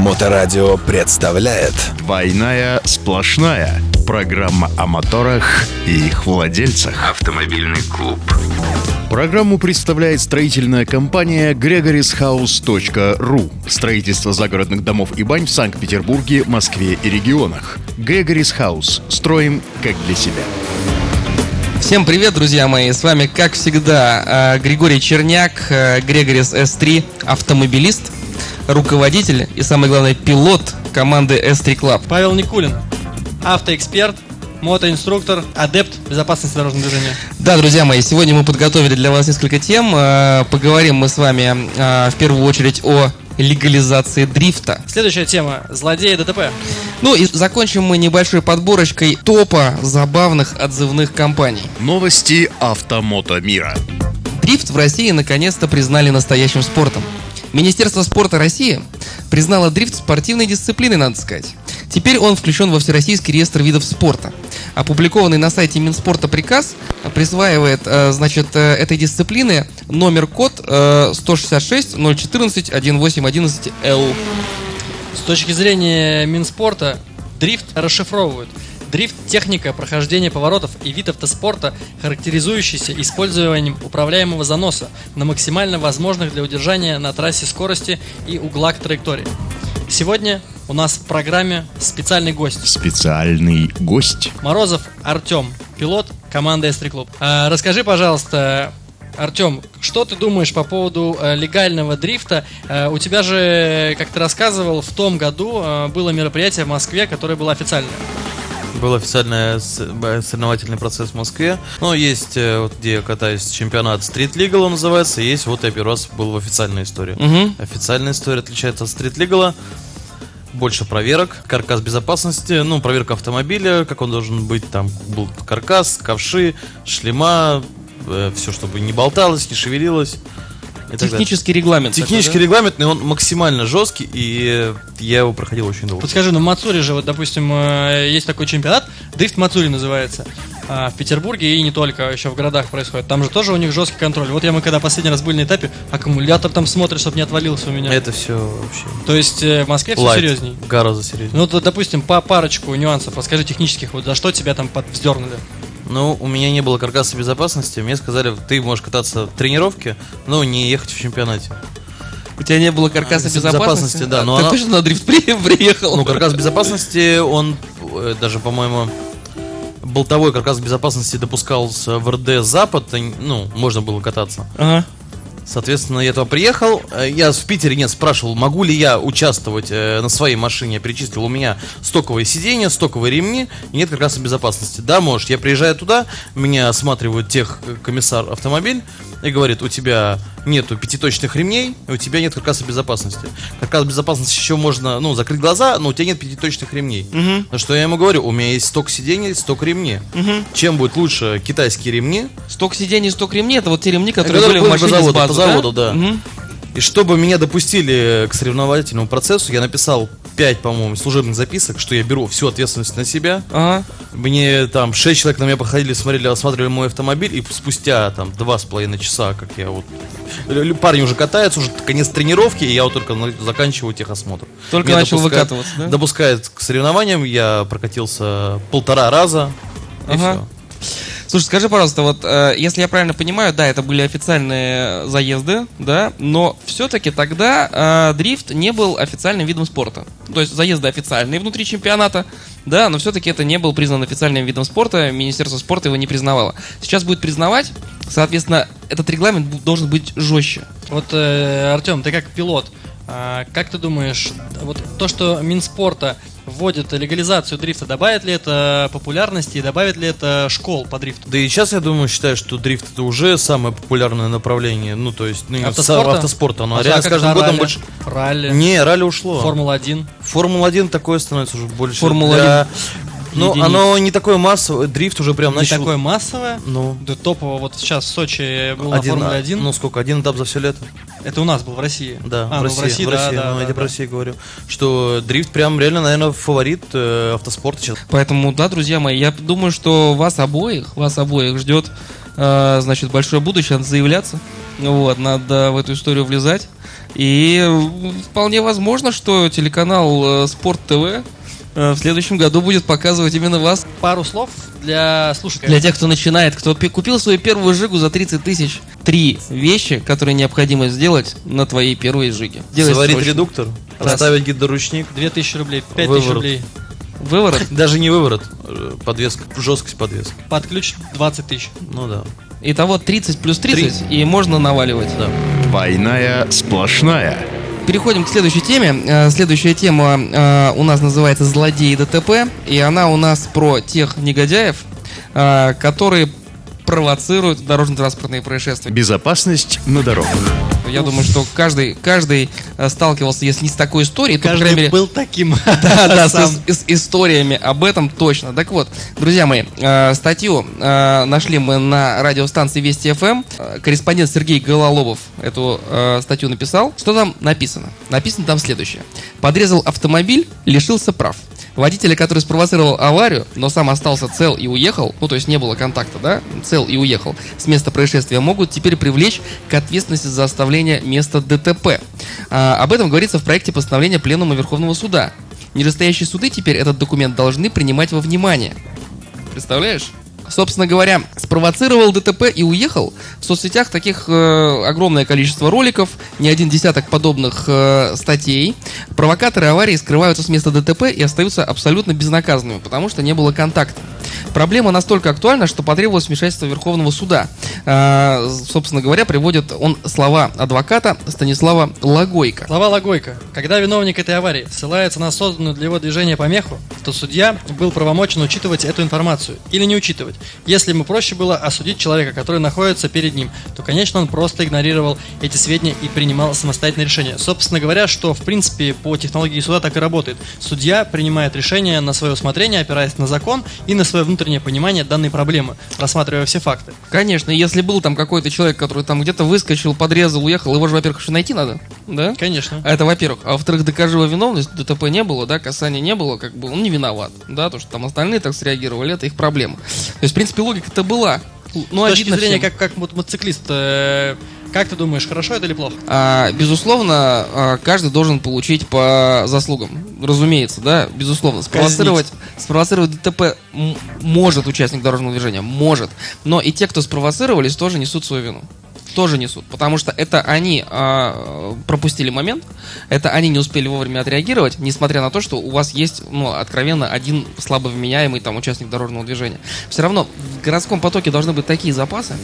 Моторадио представляет. «Двойная сплошная» Программа о моторах и их владельцах. Автомобильный клуб. Программу представляет строительная компания gregorishouse.ru Строительство загородных домов и бань в Санкт-Петербурге, Москве и регионах. Gregory's House. Строим как для себя. Всем привет, друзья мои! С вами, как всегда, Григорий Черняк, Грегорис S3, автомобилист, руководитель и, самое главное, пилот команды S3 Club. Павел Никулин, автоэксперт, мотоинструктор, адепт безопасности дорожного движения. Да, друзья мои, сегодня мы подготовили для вас несколько тем. Поговорим мы с вами в первую очередь о легализации дрифта. Следующая тема – злодеи ДТП. Ну и закончим мы небольшой подборочкой топа забавных отзывных компаний. Новости автомото мира. Дрифт в России наконец-то признали настоящим спортом. Министерство спорта России признало дрифт спортивной дисциплиной, надо сказать. Теперь он включен во Всероссийский реестр видов спорта. Опубликованный на сайте Минспорта приказ присваивает, э, значит, э, этой дисциплины номер код 166 014 1811 Л. С точки зрения Минспорта, дрифт расшифровывают. Дрифт – техника прохождения поворотов и вид автоспорта, характеризующийся использованием управляемого заноса на максимально возможных для удержания на трассе скорости и угла к траектории. Сегодня у нас в программе специальный гость. Специальный гость. Морозов Артем, пилот команды S3 Club. А, расскажи, пожалуйста, Артем, что ты думаешь по поводу э, легального дрифта? Э, у тебя же, как ты рассказывал, в том году э, было мероприятие в Москве, которое было официальное. Был официальный соревновательный процесс в Москве. Но есть, вот, где я катаюсь, чемпионат Street Legal он называется. Есть, вот я первый раз был в официальной истории. Угу. Официальная история отличается от Street Legal. Больше проверок, каркас безопасности, ну, проверка автомобиля, как он должен быть, там был каркас, ковши, шлема, э, все, чтобы не болталось, не шевелилось. Технический регламент. Технический такой, да? регламент, но он максимально жесткий, и я его проходил очень долго. Подскажи, ну в же, вот, допустим, э, есть такой чемпионат, Дрифт Мацури называется, а, в Петербурге и не только, еще в городах происходит. Там же тоже у них жесткий контроль. Вот я мы когда последний раз были на этапе, аккумулятор там смотрит, чтобы не отвалился у меня. Это все вообще. То есть э, в Москве все серьезней? Гораздо серьезнее. Ну, то, допустим, по парочку нюансов, расскажи технических, вот за что тебя там подвздернули? Ну, у меня не было каркаса безопасности. Мне сказали, ты можешь кататься в тренировке, но не ехать в чемпионате. У тебя не было каркаса а, безопасности? безопасности? да. Но ты она... точно на дрифт приехал? Ну, каркас безопасности, он э, даже, по-моему, болтовой каркас безопасности допускался в РД Запад, ну, можно было кататься. Ага. Соответственно, я туда приехал. Э, я в Питере нет спрашивал, могу ли я участвовать э, на своей машине. Я перечислил, у меня стоковые сиденья, стоковые ремни, и нет как раз безопасности. Да, можешь. Я приезжаю туда, меня осматривают тех э, комиссар автомобиль и говорит, у тебя нету пятиточных ремней, у тебя нет каркаса безопасности. Каркас безопасности еще можно, ну, закрыть глаза, но у тебя нет пятиточных ремней. Угу. На что я ему говорю, у меня есть сток сидений, сток ремней. Угу. Чем будет лучше китайские ремни? Сток сидений, сток ремней, это вот те ремни, которые были в машине завода, с базы, по заводу, да. да? Угу. И чтобы меня допустили к соревновательному процессу, я написал 5, по-моему, служебных записок, что я беру всю ответственность на себя. Ага. Мне там 6 человек на меня подходили, смотрели, осматривали мой автомобиль, и спустя там два с половиной часа, как я вот... Парни уже катаются, уже конец тренировки, и я вот только заканчиваю техосмотр. Только меня начал допускают, выкатываться, да? Допускают к соревнованиям, я прокатился полтора раза, и ага. все. Слушай, скажи, пожалуйста, вот э, если я правильно понимаю, да, это были официальные заезды, да, но все-таки тогда э, дрифт не был официальным видом спорта. То есть заезды официальные внутри чемпионата, да, но все-таки это не был признан официальным видом спорта, Министерство спорта его не признавало. Сейчас будет признавать, соответственно, этот регламент должен быть жестче. Вот, э, Артем, ты как пилот, э, как ты думаешь, вот то, что Минспорта вводит легализацию дрифта, добавит ли это популярности и добавит ли это школ по дрифту? Да и сейчас, я думаю, считаю, что дрифт это уже самое популярное направление, ну, то есть, ну, автоспорта, автоспорта оно а реально с каждым годом ралли? больше... Ралли? Не, ралли ушло. Формула-1? Формула-1 такое становится уже больше Формула для... Ну, единиц. оно не такое массовое, дрифт уже прям не начал... Не такое массовое? Ну. Да топово, вот сейчас в Сочи был один, на Формуле 1. Ну, сколько, один этап за все лето? Это у нас был в России? Да, а, в, ну, России, в России, в да, России, да, ну, да, я да. про Россию говорю, что дрифт прям реально, наверное, фаворит э, автоспорта сейчас. Поэтому, да, друзья мои, я думаю, что вас обоих, вас обоих ждет, э, значит, большое будущее, надо заявляться. Вот, надо в эту историю влезать. И вполне возможно, что телеканал э, Спорт ТВ в следующем году будет показывать именно вас. Пару слов для слушателей. Для тех, кто начинает, кто пи- купил свою первую жигу за 30 тысяч. Три вещи, которые необходимо сделать на твоей первой жиге. Делай Сварить срочно. редуктор, Раз. поставить гидоручник. 2000 рублей, 5000 Выворот. рублей. Выворот. Даже не выворот, э, подвеска, жесткость подвески. Под ключ 20 тысяч. Ну да. Итого 30 плюс 30, и можно наваливать. Да. Двойная сплошная. Переходим к следующей теме. Э, Следующая тема э, у нас называется «Злодеи ДТП», и она у нас про тех негодяев, э, которые провоцируют дорожно-транспортные происшествия. Безопасность на дорогах. Я думаю, что каждый, каждый сталкивался, если не с такой историей, то, Каждый мере, был таким. да, да, с, с историями об этом точно. Так вот, друзья мои, э, статью э, нашли мы на радиостанции Вести ФМ. Э, корреспондент Сергей Гололобов эту э, статью написал. Что там написано? Написано там следующее. Подрезал автомобиль, лишился прав. Водителя, который спровоцировал аварию, но сам остался цел и уехал, ну то есть не было контакта, да, цел и уехал с места происшествия, могут теперь привлечь к ответственности за оставление места ДТП. А, об этом говорится в проекте постановления Пленума Верховного Суда. Нижестоящие суды теперь этот документ должны принимать во внимание. Представляешь? Собственно говоря, спровоцировал ДТП и уехал. В соцсетях таких э, огромное количество роликов, не один десяток подобных э, статей. Провокаторы аварии скрываются с места ДТП и остаются абсолютно безнаказанными, потому что не было контакта. Проблема настолько актуальна, что потребовалось вмешательство Верховного суда. Э, собственно говоря, приводит он слова адвоката Станислава Лагойко. Слова Логойко. Когда виновник этой аварии ссылается на созданную для его движения помеху, то судья был правомочен учитывать эту информацию или не учитывать. Если ему проще было осудить человека, который находится перед ним, то, конечно, он просто игнорировал эти сведения и принимал самостоятельное решение. Собственно говоря, что, в принципе, по технологии суда так и работает. Судья принимает решение на свое усмотрение, опираясь на закон и на свое внутреннее понимание данной проблемы, рассматривая все факты. Конечно, если был там какой-то человек, который там где-то выскочил, подрезал, уехал, его же, во-первых, еще найти надо, да? Конечно. Это, во-первых. А во-вторых, докажи его виновность, ДТП не было, да, касания не было, как бы он не виноват, да, то, что там остальные так среагировали, это их проблема. То есть, в принципе, логика-то была. Ну, С точки зрения, всем. как, как мо- мотоциклист, э, как ты думаешь, хорошо это или плохо? А, безусловно, а, каждый должен получить по заслугам. Разумеется, да, безусловно. Спровоцировать, спровоцировать ДТП может участник дорожного движения, может. Но и те, кто спровоцировались, тоже несут свою вину. Тоже несут. Потому что это они а, пропустили момент, это они не успели вовремя отреагировать, несмотря на то, что у вас есть, ну, откровенно, один слабо вменяемый там участник дорожного движения. Все равно в городском потоке должны быть такие запасы,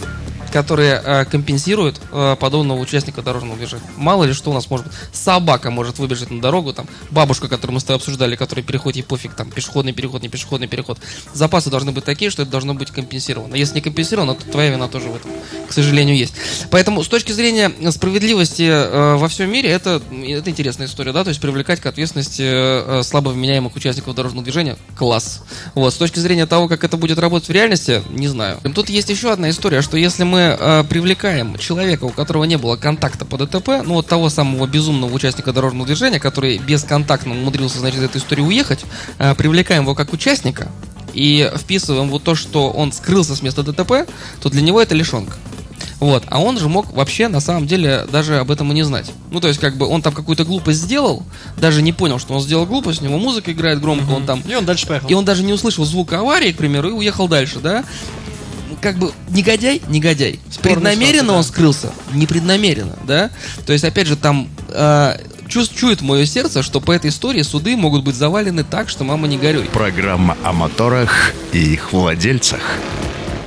которые э, компенсируют э, подобного участника дорожного движения. Мало ли что у нас может быть. Собака может выбежать на дорогу, там, бабушка, которую мы с тобой обсуждали, которая переходит, ей пофиг, там, пешеходный переход, не пешеходный переход. Запасы должны быть такие, что это должно быть компенсировано. Если не компенсировано, то твоя вина тоже в этом, к сожалению, есть. Поэтому с точки зрения справедливости э, во всем мире, это, это интересная история, да, то есть привлекать к ответственности слабо вменяемых участников дорожного движения, класс. Вот, с точки зрения того, как это будет работать в реальности, не знаю. Тут есть еще одна история, что если мы э, привлекаем человека, у которого не было контакта по ДТП, ну вот того самого безумного участника дорожного движения, который бесконтактно умудрился, значит, эту историю уехать, э, привлекаем его как участника и вписываем вот то, что он скрылся с места ДТП, то для него это лишенка. Вот, а он же мог вообще на самом деле даже об этом и не знать. Ну, то есть, как бы он там какую-то глупость сделал, даже не понял, что он сделал глупость, у него музыка играет громко, он там И он дальше поехал. и он даже не услышал звука аварии, к примеру, и уехал дальше, да? Как бы негодяй, негодяй. Спорная Преднамеренно он скрылся, непреднамеренно, да? То есть, опять же, там э, чувс- чует мое сердце, что по этой истории суды могут быть завалены так, что мама не горюй. Программа о моторах и их владельцах.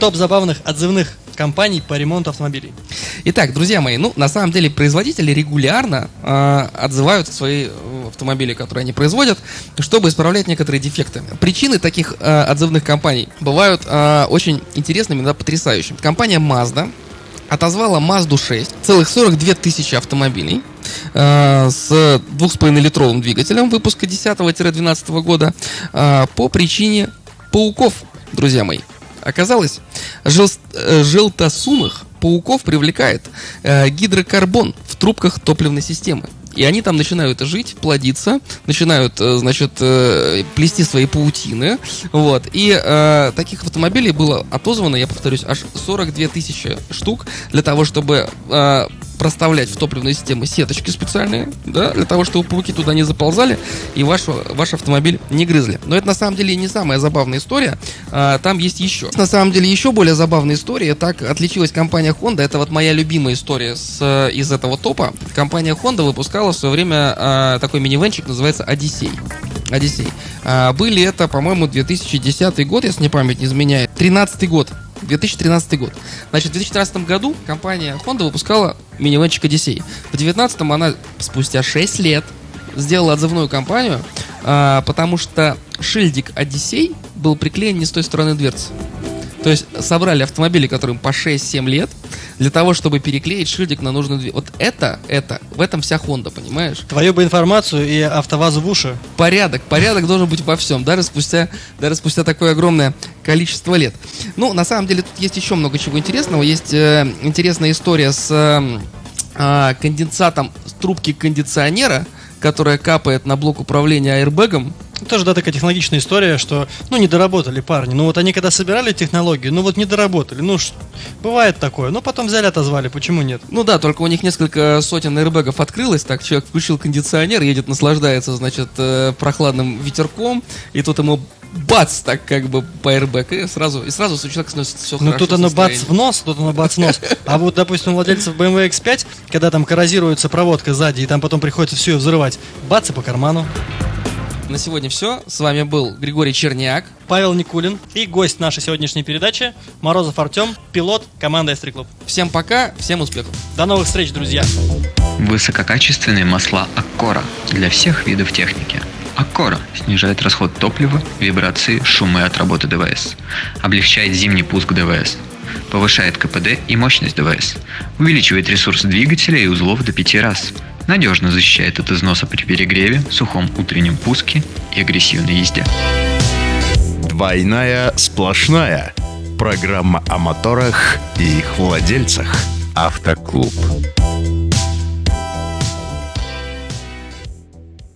Топ забавных отзывных компаний по ремонту автомобилей. Итак, друзья мои, ну, на самом деле, производители регулярно э, отзывают свои э, автомобили, которые они производят, чтобы исправлять некоторые дефекты. Причины таких э, отзывных компаний бывают э, очень интересными, да, потрясающими. Компания Mazda отозвала Mazda 6, целых 42 тысячи автомобилей э, с 2,5-литровым двигателем выпуска 10-12 года э, по причине пауков, друзья мои. Оказалось, э, желтосумых пауков привлекает э, гидрокарбон в трубках топливной системы. И они там начинают жить, плодиться, начинают, э, значит, плести свои паутины. Вот. И э, таких автомобилей было отозвано, я повторюсь, аж 42 тысячи штук для того, чтобы э, проставлять в топливные системы сеточки специальные, да, для того, чтобы пауки туда не заползали и ваш, ваш автомобиль не грызли. Но это на самом деле не самая забавная история. А, там есть еще. На самом деле еще более забавная история. Так отличилась компания Honda. Это вот моя любимая история с, из этого топа. Компания Honda выпускала в свое время а, такой минивенчик, называется Одиссей. Одиссей. А, были это, по-моему, 2010 год, если не память не изменяет. 13 год. 2013 год. Значит, в 2013 году компания Honda выпускала минивенчик Odyssey. В 2019 она спустя 6 лет сделала отзывную кампанию, а, потому что шильдик Odyssey был приклеен не с той стороны дверцы. То есть собрали автомобили, которым по 6-7 лет, для того, чтобы переклеить шильдик на нужную дверь. Вот это, это, в этом вся Honda, понимаешь? Твою бы информацию и автовазу в уши. Порядок, порядок должен быть во всем, даже спустя, даже спустя такое огромное количество лет. Ну, на самом деле, тут есть еще много чего интересного. Есть э, интересная история с э, э, конденсатом с трубки кондиционера, которая капает на блок управления аэрбэгом. Тоже, да, такая технологичная история, что, ну, не доработали парни. Ну, вот они когда собирали технологию, ну, вот не доработали. Ну, ш- бывает такое. Ну, потом взяли, отозвали. Почему нет? Ну да, только у них несколько сотен аэрбэгов открылось, так человек включил кондиционер, едет, наслаждается, значит, э, прохладным ветерком, и тут ему бац, так как бы по аэрбэг, и сразу, и сразу у человека становится все Ну, хорошо. тут оно бац в нос, тут оно бац в нос. А вот, допустим, у владельцев BMW X5, когда там коррозируется проводка сзади, и там потом приходится все ее взрывать, бац и по карману. На сегодня все. С вами был Григорий Черняк. Павел Никулин и гость нашей сегодняшней передачи Морозов Артем, пилот команды S3 Club. Всем пока, всем успехов. До новых встреч, друзья! Высококачественные масла Аккора для всех видов техники. Аккора снижает расход топлива, вибрации, шумы от работы ДВС. Облегчает зимний пуск ДВС. Повышает КПД и мощность ДВС. Увеличивает ресурс двигателя и узлов до 5 раз. Надежно защищает от износа при перегреве, сухом утреннем пуске и агрессивной езде. Двойная сплошная. Программа о моторах и их владельцах. Автоклуб.